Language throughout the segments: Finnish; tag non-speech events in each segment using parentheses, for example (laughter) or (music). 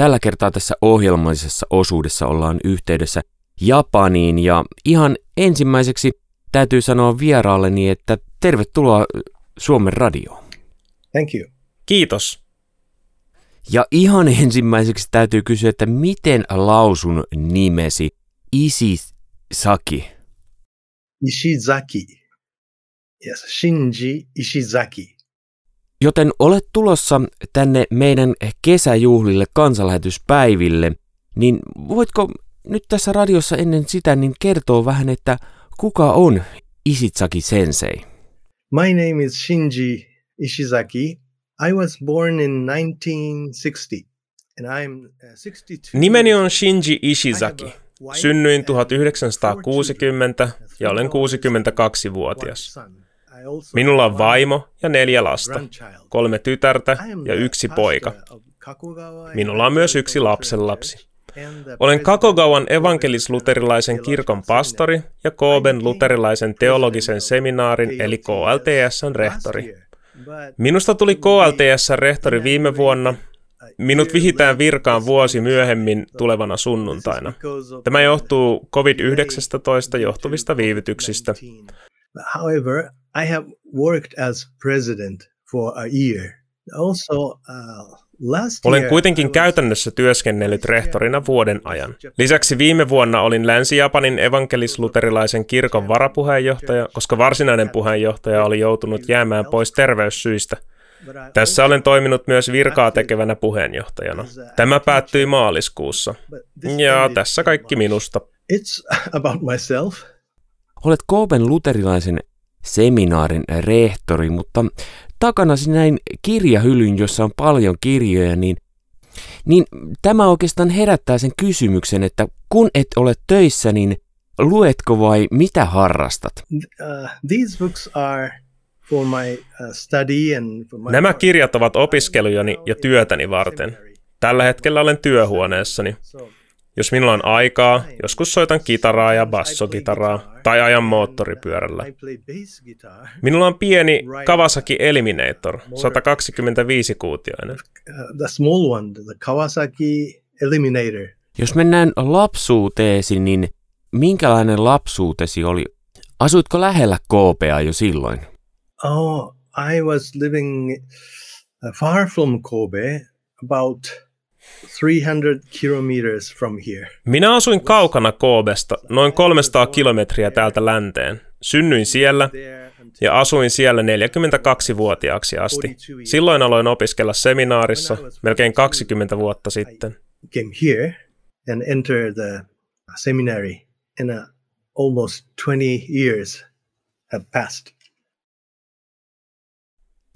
Tällä kertaa tässä ohjelmallisessa osuudessa ollaan yhteydessä Japaniin ja ihan ensimmäiseksi täytyy sanoa vieraalleni, että tervetuloa Suomen radioon. Thank you. Kiitos. Ja ihan ensimmäiseksi täytyy kysyä, että miten lausun nimesi Isisaki? Ishizaki. Yes, Shinji Ishizaki. Joten olet tulossa tänne meidän kesäjuhlille kansanlähetyspäiville, niin voitko nyt tässä radiossa ennen sitä niin kertoa vähän, että kuka on Isitsaki Sensei? My name is Shinji Ishizaki. I was born in 1960 and I'm uh, 62. Nimeni on Shinji Ishizaki. Synnyin 1960 ja olen 62-vuotias. Minulla on vaimo ja neljä lasta, kolme tytärtä ja yksi poika. Minulla on myös yksi lapsenlapsi. Olen Kakogawan evankelis-luterilaisen kirkon pastori ja Kooben luterilaisen teologisen seminaarin eli KLTSn rehtori. Minusta tuli KLTSn rehtori viime vuonna. Minut vihitään virkaan vuosi myöhemmin tulevana sunnuntaina. Tämä johtuu COVID-19 johtuvista viivytyksistä. However, I have worked as president for a year. Also, uh, last Olen year, kuitenkin käytännössä työskennellyt rehtorina vuoden ajan. Lisäksi viime vuonna olin Länsi-Japanin evankelis-luterilaisen kirkon varapuheenjohtaja, koska varsinainen puheenjohtaja oli joutunut jäämään pois terveyssyistä. Tässä olen toiminut myös virkaa tekevänä puheenjohtajana. Tämä päättyi maaliskuussa. Ja tässä kaikki minusta. It's (laughs) about myself. Olet Kooben luterilaisen seminaarin rehtori, mutta takanasi näin kirjahylyn, jossa on paljon kirjoja, niin, niin tämä oikeastaan herättää sen kysymyksen, että kun et ole töissä, niin luetko vai mitä harrastat? Uh, these books are for my uh, study and for my Nämä kirjat ovat opiskelujani ja työtäni varten. Tällä hetkellä olen työhuoneessani. Jos minulla on aikaa, joskus soitan kitaraa ja bassokitaraa tai ajan moottoripyörällä. Minulla on pieni Kawasaki Eliminator, 125-kuutioinen. Uh, the small one, the Kawasaki Eliminator. Jos mennään lapsuuteesi, niin minkälainen lapsuutesi oli? Asuitko lähellä Koopea jo silloin? Oh, I was living far from Kobe, about 300 kilometers from here. Minä asuin kaukana Koobesta, noin 300 kilometriä täältä länteen. Synnyin siellä ja asuin siellä 42-vuotiaaksi asti. Silloin aloin opiskella seminaarissa melkein 20 vuotta sitten. came here and entered the seminary, and almost 20 years have passed.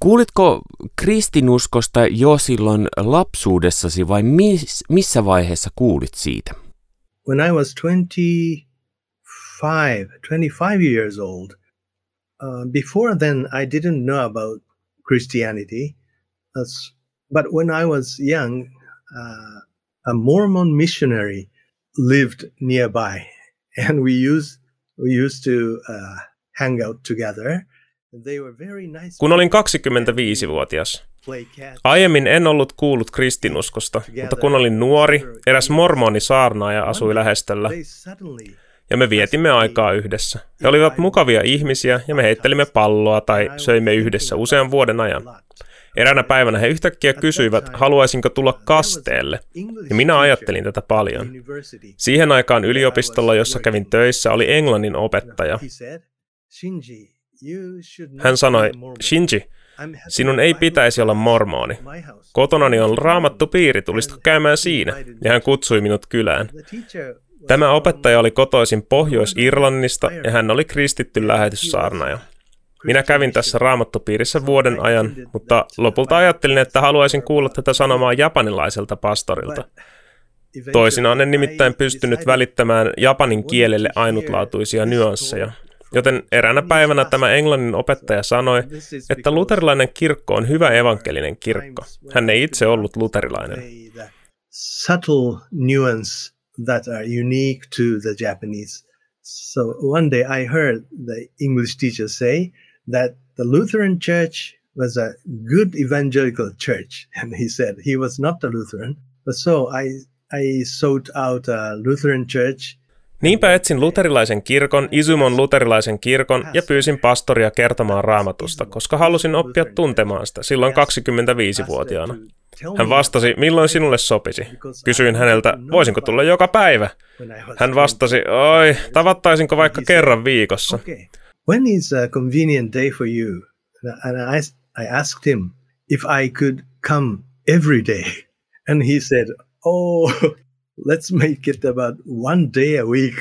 Kuulitko kristinuskosta jo silloin lapsuudessasi vai miss, missä vaiheessa kuulit siitä? When I was 25, 25 years old, uh, before then I didn't know about Christianity. That's, but when I was young, uh, a Mormon missionary lived nearby, (laughs) and we used we used to uh, hang out together. Kun olin 25-vuotias. play catch. Aiemmin en ollut kuullut kristinuskosta, mutta kun olin nuori, eräs mormoni saarnaaja asui lähestöllä ja me vietimme aikaa yhdessä. He olivat mukavia ihmisiä ja me heittelimme palloa tai söimme yhdessä usean vuoden ajan. Eräänä päivänä he yhtäkkiä kysyivät, haluaisinko tulla kasteelle, ja minä ajattelin tätä paljon. Siihen aikaan yliopistolla, jossa kävin töissä, oli englannin opettaja. Hän sanoi, Shinji, sinun ei pitäisi olla mormoni. Kotonani on raamattu piiri, tulisitko käymään siinä? Ja hän kutsui minut kylään. Tämä opettaja oli kotoisin Pohjois-Irlannista ja hän oli kristitty lähetyssaarnaja. Minä kävin tässä raamattopiirissä vuoden ajan, mutta lopulta ajattelin, että haluaisin kuulla tätä sanomaa japanilaiselta pastorilta. Toisinaan en nimittäin pystynyt välittämään japanin kielelle ainutlaatuisia nyansseja. Joten eräänä päivänä tämä englannin opettaja sanoi, että luterilainen kirkko on hyvä evankelinen kirkko. Hän ei itse ollut luterilainen. Subtle nuance that are unique to the Japanese. So one day I heard the English teacher say that the Lutheran Church was a good evangelical church, (laughs) and he said he was not a Lutheran. So I, I sought out a Lutheran church Niinpä etsin luterilaisen kirkon, Isumon luterilaisen kirkon ja pyysin pastoria kertomaan raamatusta, koska halusin oppia tuntemaan sitä silloin 25-vuotiaana. Hän vastasi, milloin sinulle sopisi. Kysyin häneltä, voisinko tulla joka päivä. Hän vastasi, oi, tavattaisinko vaikka kerran viikossa. When is a convenient day for you? And I, asked him if I could come every day. And he said, oh, let's make it about one day a week.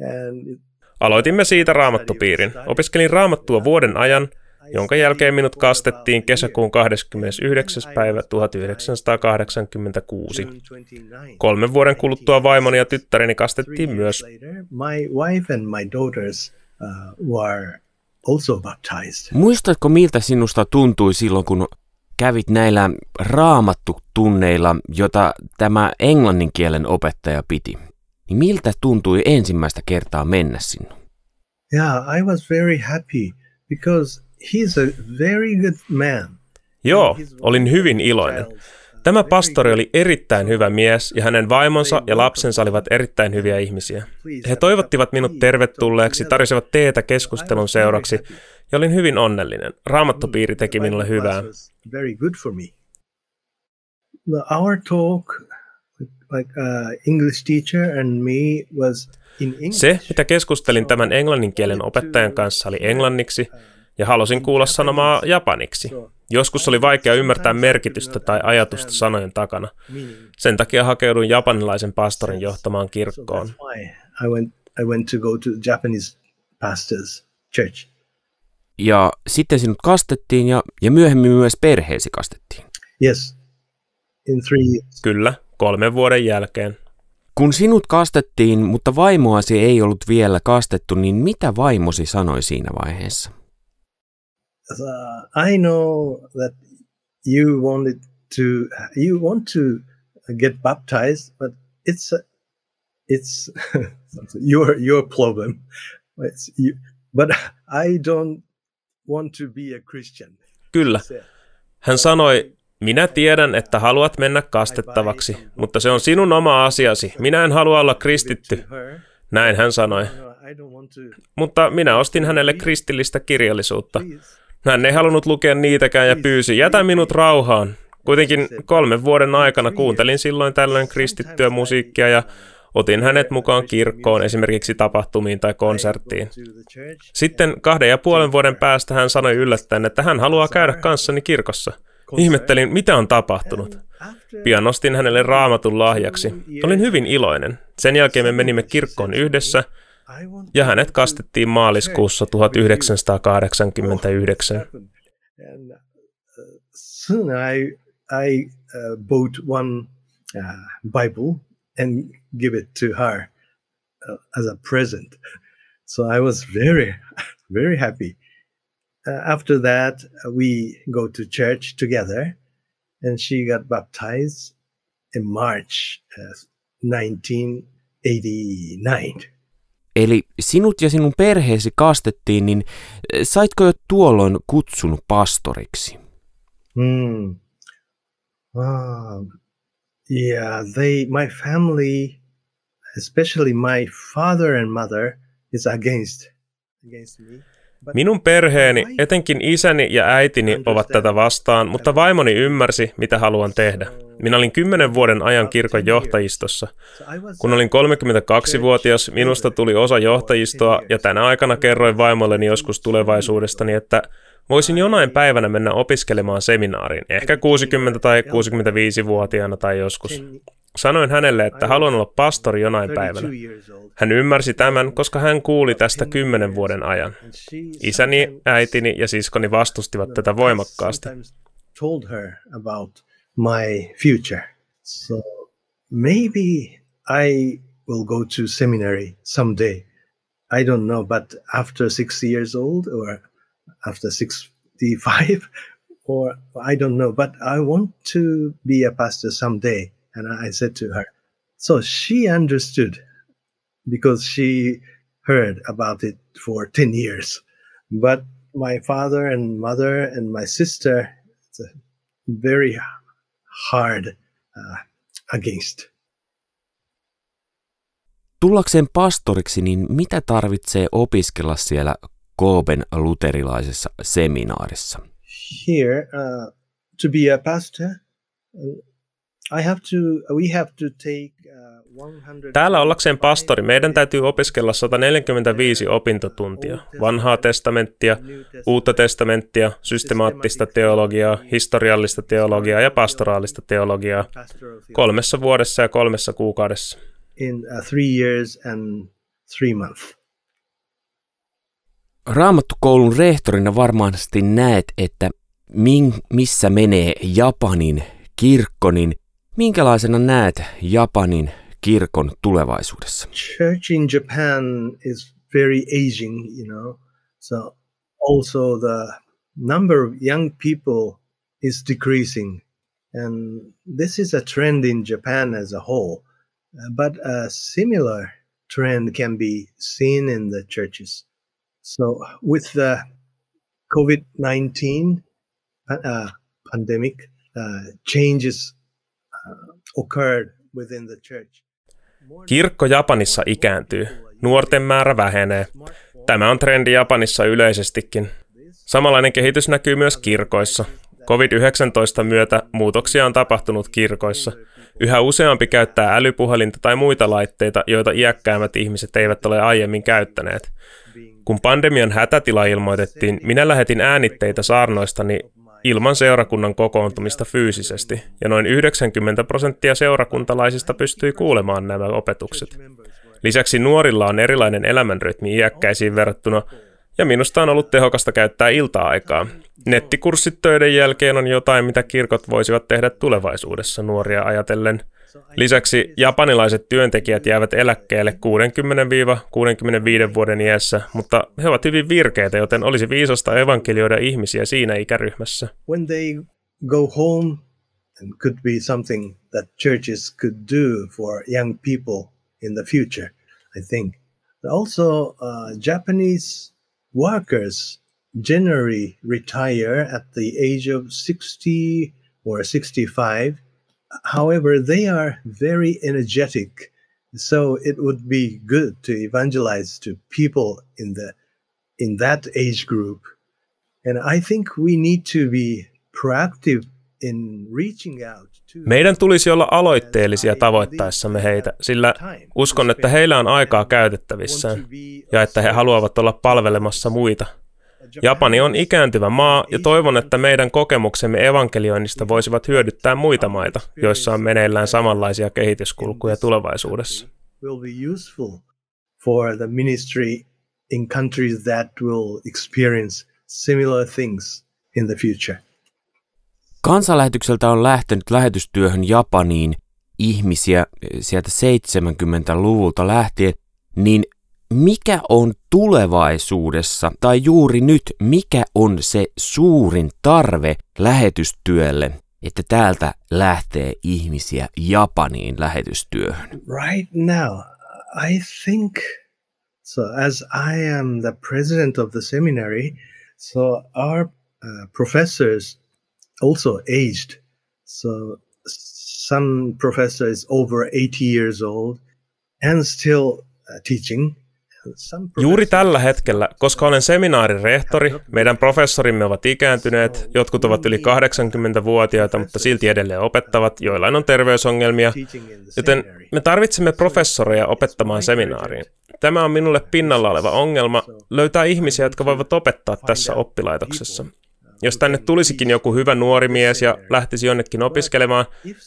And Aloitimme siitä raamattupiirin. Opiskelin raamattua vuoden ajan, jonka jälkeen minut kastettiin kesäkuun 29. päivä 1986. Kolmen vuoden kuluttua vaimoni ja tyttäreni kastettiin myös. My wife and my daughters uh, were also baptized. Muistatko miltä sinusta tuntui silloin, kun kävit näillä raamattutunneilla, jota tämä englannin kielen opettaja piti, niin miltä tuntui ensimmäistä kertaa mennä sinne? Yeah, I was very happy because he's a very good man. Joo, olin hyvin iloinen. Tämä pastori oli erittäin hyvä mies ja hänen vaimonsa ja lapsensa olivat erittäin hyviä ihmisiä. He toivottivat minut tervetulleeksi, tarjosivat teetä keskustelun seuraksi ja olin hyvin onnellinen. Raamattopiiri teki minulle hyvää. Our talk, like uh, English teacher and me was se, mitä keskustelin tämän englannin kielen opettajan kanssa, oli englanniksi, ja halusin kuulla sanomaa japaniksi. Joskus oli vaikea ymmärtää merkitystä tai ajatusta sanojen takana. Sen takia hakeuduin japanilaisen pastorin johtamaan kirkkoon. Ja sitten sinut kastettiin ja, ja myöhemmin myös perheesi kastettiin. Yes. In three years. Kyllä, kolmen vuoden jälkeen. Kun sinut kastettiin, mutta vaimoasi ei ollut vielä kastettu, niin mitä vaimosi sanoi siinä vaiheessa? Uh, I know that you wanted to you want to get baptized, but it's a, it's (laughs) your your problem. It's you, but I don't want to be a Christian. Kyllä. Hän sanoi, minä tiedän, että haluat mennä kastettavaksi, mutta se on sinun oma asiasi. Minä en halua olla kristitty. Näin hän sanoi. Mutta minä ostin hänelle kristillistä kirjallisuutta. Hän ei halunnut lukea niitäkään ja pyysi, jätä minut rauhaan. Kuitenkin kolmen vuoden aikana kuuntelin silloin tällöin kristittyä musiikkia ja otin hänet mukaan kirkkoon esimerkiksi tapahtumiin tai konserttiin. Sitten kahden ja puolen vuoden päästä hän sanoi yllättäen, että hän haluaa käydä kanssani kirkossa. Ihmettelin, mitä on tapahtunut. Pian nostin hänelle raamatun lahjaksi. Olin hyvin iloinen. Sen jälkeen me menimme kirkkoon yhdessä – ja hänet kastettiin maaliskuussa 1989. Soon I, I uh, bought one uh, Bible and give it to her uh, as a present. So I was very, (laughs) very happy. Uh, after that, we go to church together, and she got baptized in March 1989. Eli sinut ja sinun perheesi kastettiin, niin eh, saitko jo tuolloin kutsun pastoriksi? Hmm. Ah, yeah, they, my family, especially my father and mother, is against, against me. Minun perheeni, etenkin isäni ja äitini, ovat tätä vastaan, mutta vaimoni ymmärsi, mitä haluan tehdä. Minä olin kymmenen vuoden ajan kirkon johtajistossa. Kun olin 32-vuotias, minusta tuli osa johtajistoa ja tänä aikana kerroin vaimolleni joskus tulevaisuudestani, että voisin jonain päivänä mennä opiskelemaan seminaariin, ehkä 60- tai 65-vuotiaana tai joskus. Sanoin hänelle, että haluan olla pastori jonain päivänä. Hän ymmärsi tämän, koska hän kuuli tästä kymmenen vuoden ajan. Isäni, äitini ja siskoni vastustivat tätä voimakkaasti. My future. So maybe I will go to seminary someday. I don't know, but after six years old or after 65 (laughs) or I don't know, but I want to be a pastor someday. And I said to her, so she understood because she heard about it for 10 years. But my father and mother and my sister, it's a very hard uh, against. Tullakseen pastoriksi, niin mitä tarvitsee opiskella siellä Kooben luterilaisessa seminaarissa? Here, uh, to be a pastor, Täällä ollakseen pastori meidän täytyy opiskella 145 opintotuntia, vanhaa testamenttia, uutta testamenttia, systemaattista teologiaa, historiallista teologiaa ja pastoraalista teologiaa. kolmessa vuodessa ja kolmessa kuukaudessa. In uh, three years and three months. Raamattukoulun rehtorina varmasti näet, että min, missä menee Japanin kirkko, niin minkälaisena näet Japanin kirkon tulevaisuudessa? Church in Japan is very aging, you know. So also the number of young people is decreasing. And this is a trend in Japan as a whole. Uh, but a similar trend can be seen in the churches. So with the COVID 19 uh, pandemic, uh, changes Kirkko Japanissa ikääntyy, nuorten määrä vähenee. Tämä on trendi Japanissa yleisestikin. Samanlainen kehitys näkyy myös kirkoissa. COVID-19 myötä muutoksia on tapahtunut kirkoissa. Yhä useampi käyttää älypuhelinta tai muita laitteita, joita iäkkäämmät ihmiset eivät ole aiemmin käyttäneet. Kun pandemian hätätila ilmoitettiin, minä lähetin äänitteitä saarnoistani ilman seurakunnan kokoontumista fyysisesti, ja noin 90 prosenttia seurakuntalaisista pystyi kuulemaan nämä opetukset. Lisäksi nuorilla on erilainen elämänrytmi iäkkäisiin verrattuna, ja minusta on ollut tehokasta käyttää ilta-aikaa. Nettikurssit töiden jälkeen on jotain, mitä kirkot voisivat tehdä tulevaisuudessa nuoria ajatellen – Lisäksi japanilaiset työntekijät jäävät eläkkeelle 60-65 vuoden iässä, mutta he ovat hyvin virkeitä, joten olisi viisasta evankelioida ihmisiä siinä ikäryhmässä. When they go home, and could be something that churches could do for young people in the future, I think. Also, uh, Japanese workers generally retire at the age of 60 or 65 However, they are very energetic. So it would be good to evangelize to people in the in that age group. And I think we need to be proactive in reaching out Meidän tulisi olla aloitteellisia tavoittaessamme heitä, sillä uskon, että heillä on aikaa käytettävissään ja että he haluavat olla palvelemassa muita – Japani on ikääntyvä maa ja toivon, että meidän kokemuksemme evankelioinnista voisivat hyödyttää muita maita, joissa on meneillään samanlaisia kehityskulkuja tulevaisuudessa. for the ministry in countries that will experience similar things in the future. Kansanlähetykseltä on lähtenyt lähetystyöhön Japaniin ihmisiä sieltä 70-luvulta lähtien, niin mikä on tulevaisuudessa tai juuri nyt, mikä on se suurin tarve lähetystyölle, että täältä lähtee ihmisiä Japaniin lähetystyöhön? Right now, I think so as I am the president of the seminary, so our uh, professors also aged. So some professor is over 80 years old and still uh, teaching Juuri tällä hetkellä, koska olen seminaarin rehtori, meidän professorimme ovat ikääntyneet, jotkut ovat yli 80-vuotiaita, mutta silti edelleen opettavat, joillain on terveysongelmia, joten me tarvitsemme professoreja opettamaan seminaariin. Tämä on minulle pinnalla oleva ongelma, löytää ihmisiä, jotka voivat opettaa tässä oppilaitoksessa. Jos tänne tulisikin joku hyvä nuori mies ja lähtisi jonnekin opiskelemaan,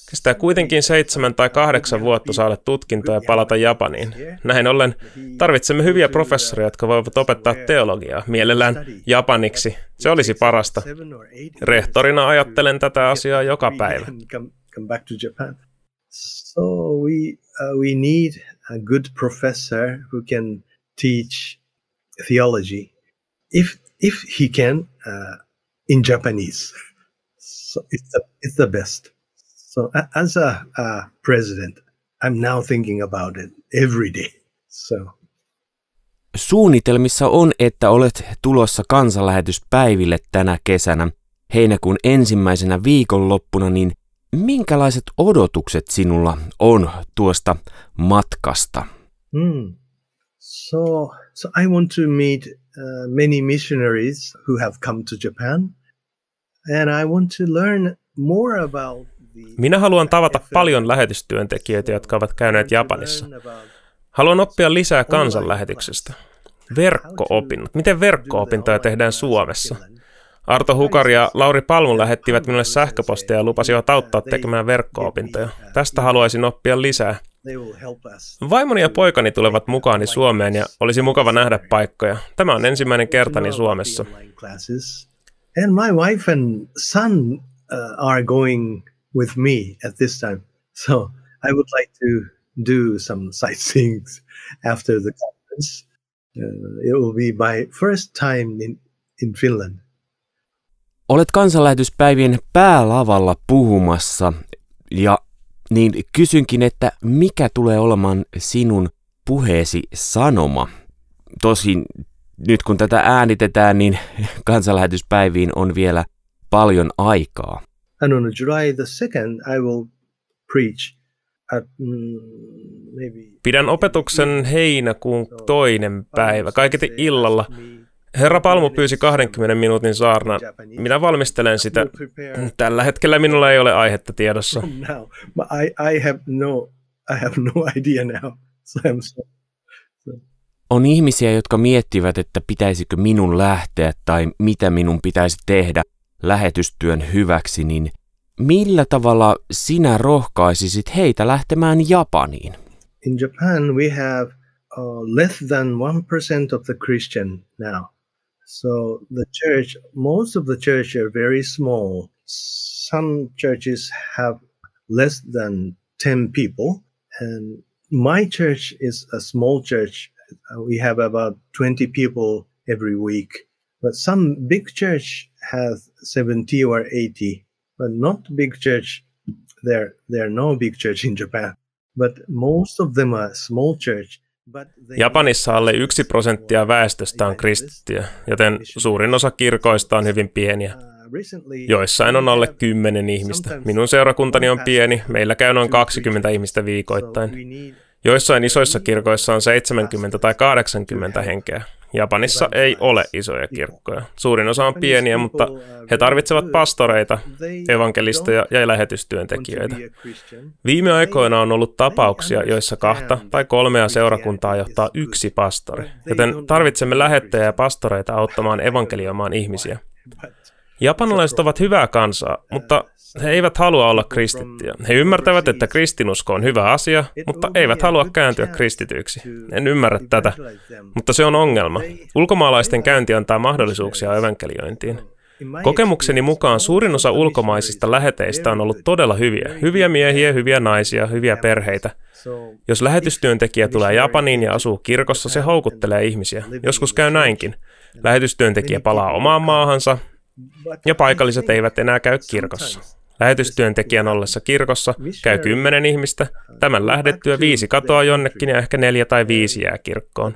kestää kuitenkin seitsemän tai kahdeksan vuotta saada tutkintoa ja palata Japaniin. Näin ollen tarvitsemme hyviä professoreja, jotka voivat opettaa teologiaa, mielellään japaniksi. Se olisi parasta. Rehtorina ajattelen tätä asiaa joka päivä. So we, uh, we need a good professor who can teach theology. If, if he can, uh, in Japanese. So it's the, it's the best. So as a, a president, I'm now thinking about it every day. So. Suunnitelmissa on, että olet tulossa kansanlähetyspäiville tänä kesänä heinäkuun ensimmäisenä viikonloppuna, niin Minkälaiset odotukset sinulla on tuosta matkasta? Mm. So, so I want to meet uh, many missionaries who have come to Japan, and I want to learn more about minä haluan tavata paljon lähetystyöntekijöitä, jotka ovat käyneet Japanissa. Haluan oppia lisää kansanlähetyksestä. Verkko-opinnot. Miten verkko-opintoja tehdään Suomessa? Arto Hukari ja Lauri Palmu lähettivät minulle sähköpostia ja lupasivat auttaa tekemään verkko-opintoja. Tästä haluaisin oppia lisää. Vaimoni ja poikani tulevat mukaani Suomeen ja olisi mukava nähdä paikkoja. Tämä on ensimmäinen kertani Suomessa. And my wife and son uh, are going with me at this time. So I would like to do some sightseeing (laughs) after the conference. Uh, it will be my first time in, in Finland. Olet kansanlähetyspäivien päälavalla puhumassa ja niin kysynkin, että mikä tulee olemaan sinun puheesi sanoma? Tosin nyt kun tätä äänitetään, niin (laughs) kansanlähetyspäiviin on vielä paljon aikaa. And on July the 2nd, I will preach at mm, maybe... Pidän opetuksen heinäkuun toinen päivä, kaiketi illalla. Herra Palmu pyysi 20 minuutin saarnan. Minä valmistelen sitä. Tällä hetkellä minulla ei ole aihetta tiedossa. (laughs) I, I have no, I have no idea now. (laughs) So I'm so, so. On ihmisiä, jotka miettivät, että pitäisikö minun lähteä tai mitä minun pitäisi tehdä lähetystyön hyväksi, niin millä tavalla sinä rohkaisisit heitä lähtemään Japaniin? In Japan we have uh, less than 1% of the Christian now. So the church, most of the church are very small. Some churches have less than 10 people and my church is a small church. Uh, we have about 20 people every week. But some big church has 70 or 80, but not big church. There, there are no big church in Japan, but most of them are small church. Japanissa alle yksi prosenttia väestöstä on kristittyjä, joten suurin osa kirkoista on hyvin pieniä. Joissain on alle kymmenen ihmistä. Minun seurakuntani on pieni, meillä käy noin 20 ihmistä viikoittain. Joissain isoissa kirkoissa on 70 tai 80 henkeä. Japanissa ei ole isoja kirkkoja. Suurin osa on pieniä, mutta he tarvitsevat pastoreita, evankelistoja ja lähetystyöntekijöitä. Viime aikoina on ollut tapauksia, joissa kahta tai kolmea seurakuntaa johtaa yksi pastori, joten tarvitsemme lähettäjä ja pastoreita auttamaan evankelioimaan ihmisiä. Japanilaiset ovat hyvää kansaa, mutta he eivät halua olla kristittyjä. He ymmärtävät, että kristinusko on hyvä asia, mutta eivät halua kääntyä kristityiksi. En ymmärrä tätä, mutta se on ongelma. Ulkomaalaisten käynti antaa mahdollisuuksia evankeliointiin. Kokemukseni mukaan suurin osa ulkomaisista läheteistä on ollut todella hyviä. Hyviä miehiä, hyviä naisia, hyviä perheitä. Jos lähetystyöntekijä tulee Japaniin ja asuu kirkossa, se houkuttelee ihmisiä. Joskus käy näinkin. Lähetystyöntekijä palaa omaan maahansa, ja paikalliset eivät enää käy kirkossa. Lähetystyöntekijän ollessa kirkossa käy kymmenen ihmistä, tämän lähdettyä viisi katoaa jonnekin ja ehkä neljä tai viisi jää kirkkoon.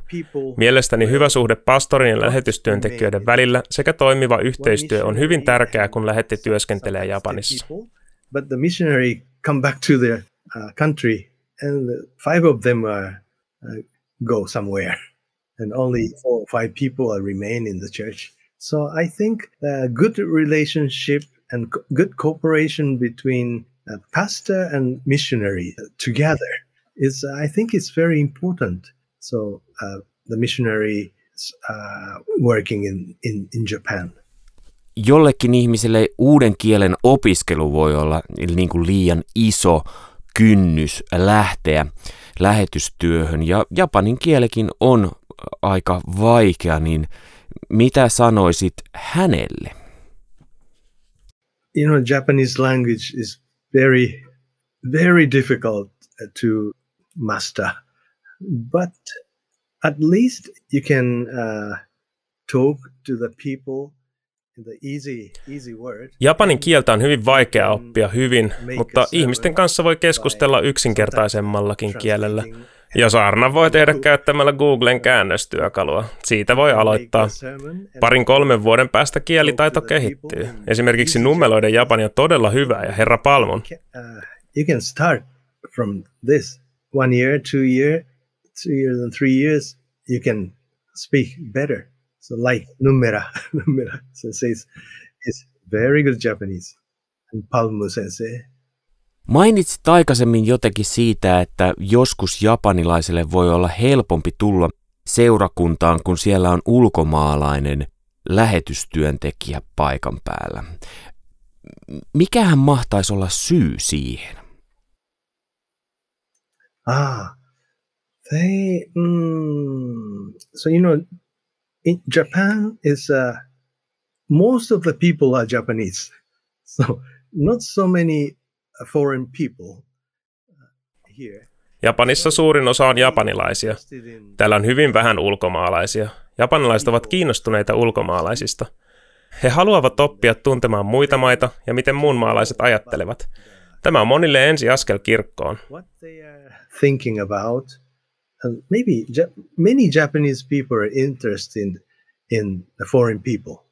Mielestäni hyvä suhde pastorin ja lähetystyöntekijöiden välillä sekä toimiva yhteistyö on hyvin tärkeää, kun lähetti työskentelee Japanissa. Uh, uh. So I think a good relationship and co- good cooperation between a pastor and missionary together is, I think, it's very important. So uh, the missionary uh, working in, in, in Japan. Jollekin ihmiselle uuden kielen opiskelu voi olla niin kuin liian iso kynnys lähteä lähetystyöhön ja japanin kielekin on aika vaikea, niin mitä sanoisit hänelle? You know, Japanese language is very, very difficult to master, but at least you can uh, talk to the people Japanin kieltä on hyvin vaikea oppia hyvin, mutta ihmisten kanssa voi keskustella yksinkertaisemmallakin kielellä. Ja saarna voi tehdä käyttämällä Googlen käännöstyökalua. Siitä voi aloittaa. Parin kolmen vuoden päästä kielitaito kehittyy. Esimerkiksi nummeloiden japani on todella hyvä ja herra Palmon. You can start from this. One year, two year, two years and three years, you can speak better. So like numera, (laughs) numera sensei is very good Japanese. And Palmu sensei Mainitsit aikaisemmin jotenkin siitä, että joskus japanilaiselle voi olla helpompi tulla seurakuntaan, kun siellä on ulkomaalainen lähetystyöntekijä paikan päällä. Mikähän mahtaisi olla syy siihen? Ah, they, mm, so you know, in Japan is, uh, most of the people are Japanese. (laughs) So not so many foreign people uh, here. Japanissa suurin osa on japanilaisia. Täällä on hyvin vähän ulkomaalaisia. Japanilaiset ovat kiinnostuneita ulkomaalaisista. He haluavat oppia tuntemaan muita maita ja miten muunmaalaiset ajattelevat. Tämä on monille ensi askel kirkkoon. Thinking about, maybe many Japanese people are interested in the foreign people.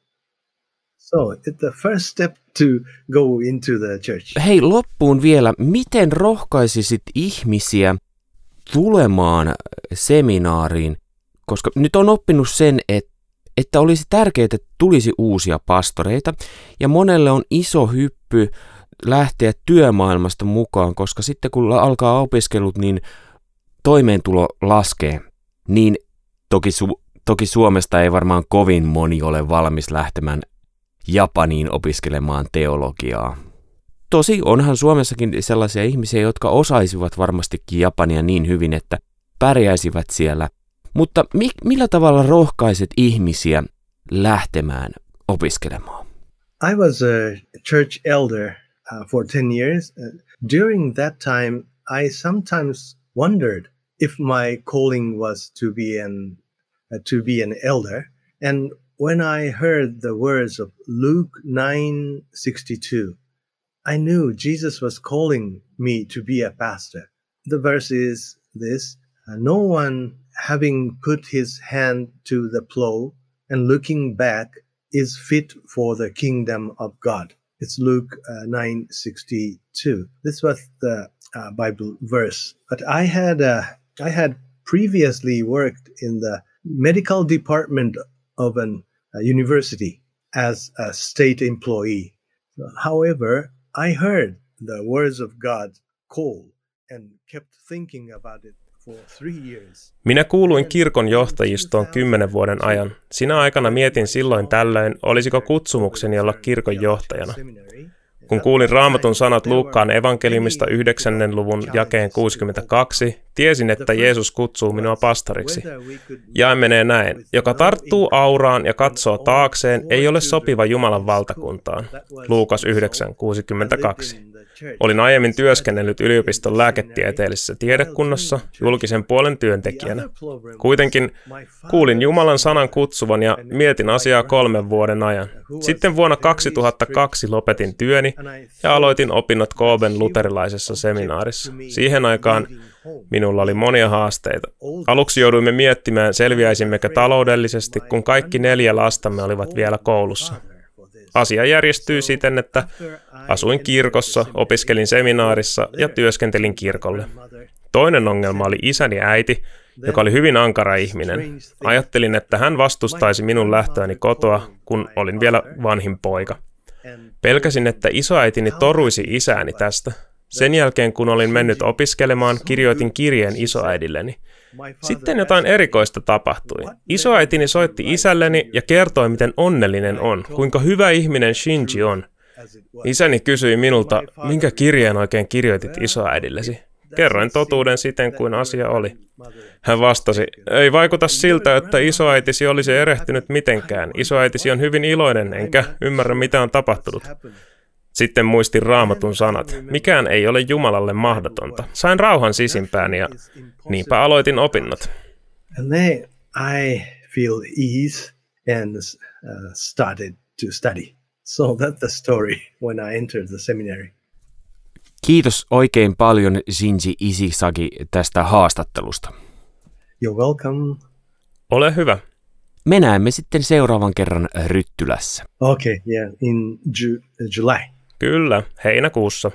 So the first step to go into the church. Hei, loppuun vielä, miten rohkaisisit ihmisiä tulemaan seminaariin? Koska nyt on oppinut sen, että, että olisi tärkeää, että tulisi uusia pastoreita, ja monelle on iso hyppy lähteä työmaailmasta mukaan, koska sitten kun alkaa opiskelut, niin toimeentulo laskee. Niin toki, su- toki Suomesta ei varmaan kovin moni ole valmis lähtemään Japaniin opiskelemaan teologiaa. Tosi onhan Suomessakin sellaisia ihmisiä, jotka osaisivat varmastikin Japania niin hyvin, että pärjäisivät siellä. Mutta mi- millä tavalla rohkaiset ihmisiä lähtemään opiskelemaan? I was a church elder uh, for 10 years. During that time, I sometimes wondered if my calling was to be an uh, to be an elder. And when I heard the words of Luke 9:62, I knew Jesus was calling me to be a pastor. The verse is this, no one having put his hand to the plow and looking back is fit for the kingdom of God. It's Luke uh, 9:62. This was the uh, Bible verse. But I had uh, I had previously worked in the medical department of an university as a state employee. However, I heard the words of God call and kept thinking about it Minä kuuluin kirkon johtajistoon kymmenen vuoden ajan. Sinä aikana mietin silloin tällöin, olisiko kutsumukseni olla kirkon johtajana. Kun kuulin raamatun sanat Luukkaan evankeliumista 9. luvun jakeen 62, tiesin, että Jeesus kutsuu minua pastoriksi. Ja menee näin. Joka tarttuu auraan ja katsoo taakseen, ei ole sopiva Jumalan valtakuntaan. Luukas 9, 62. Olin aiemmin työskennellyt yliopiston lääketieteellisessä tiedekunnassa julkisen puolen työntekijänä. Kuitenkin kuulin Jumalan sanan kutsuvan ja mietin asiaa kolmen vuoden ajan. Sitten vuonna 2002 lopetin työni ja aloitin opinnot Kooben luterilaisessa seminaarissa. Siihen aikaan minulla oli monia haasteita. Aluksi jouduimme miettimään, selviäisimmekö taloudellisesti, kun kaikki neljä lastamme olivat vielä koulussa. Asia järjestyy siten, että asuin kirkossa, opiskelin seminaarissa ja työskentelin kirkolle. Toinen ongelma oli isäni äiti, joka oli hyvin ankara ihminen. Ajattelin, että hän vastustaisi minun lähtöäni kotoa, kun olin vielä vanhin poika. Pelkäsin, että isoäitini toruisi isääni tästä. Sen jälkeen, kun olin mennyt opiskelemaan, kirjoitin kirjeen isoäidilleni – sitten jotain erikoista tapahtui. Isoäitini soitti isälleni ja kertoi, miten onnellinen on, kuinka hyvä ihminen Shinji on. Isäni kysyi minulta, minkä kirjeen oikein kirjoitit isoäidillesi. Kerroin totuuden siten kuin asia oli. Hän vastasi, ei vaikuta siltä, että isoäitisi olisi erehtynyt mitenkään. Isoäitisi on hyvin iloinen, enkä ymmärrä mitä on tapahtunut. Sitten muistin raamatun sanat. Mikään ei ole Jumalalle mahdotonta. Sain rauhan sisimpään ja niinpä aloitin opinnot. And then I feel ease and uh, started to study. So that's the story when I entered the seminary. Kiitos oikein paljon Shinji Isisaki tästä haastattelusta. You're welcome. Ole hyvä. Me näemme sitten seuraavan kerran Ryttylässä. Okay, yeah, in Ju- July. Kyllä, heinäkuussa.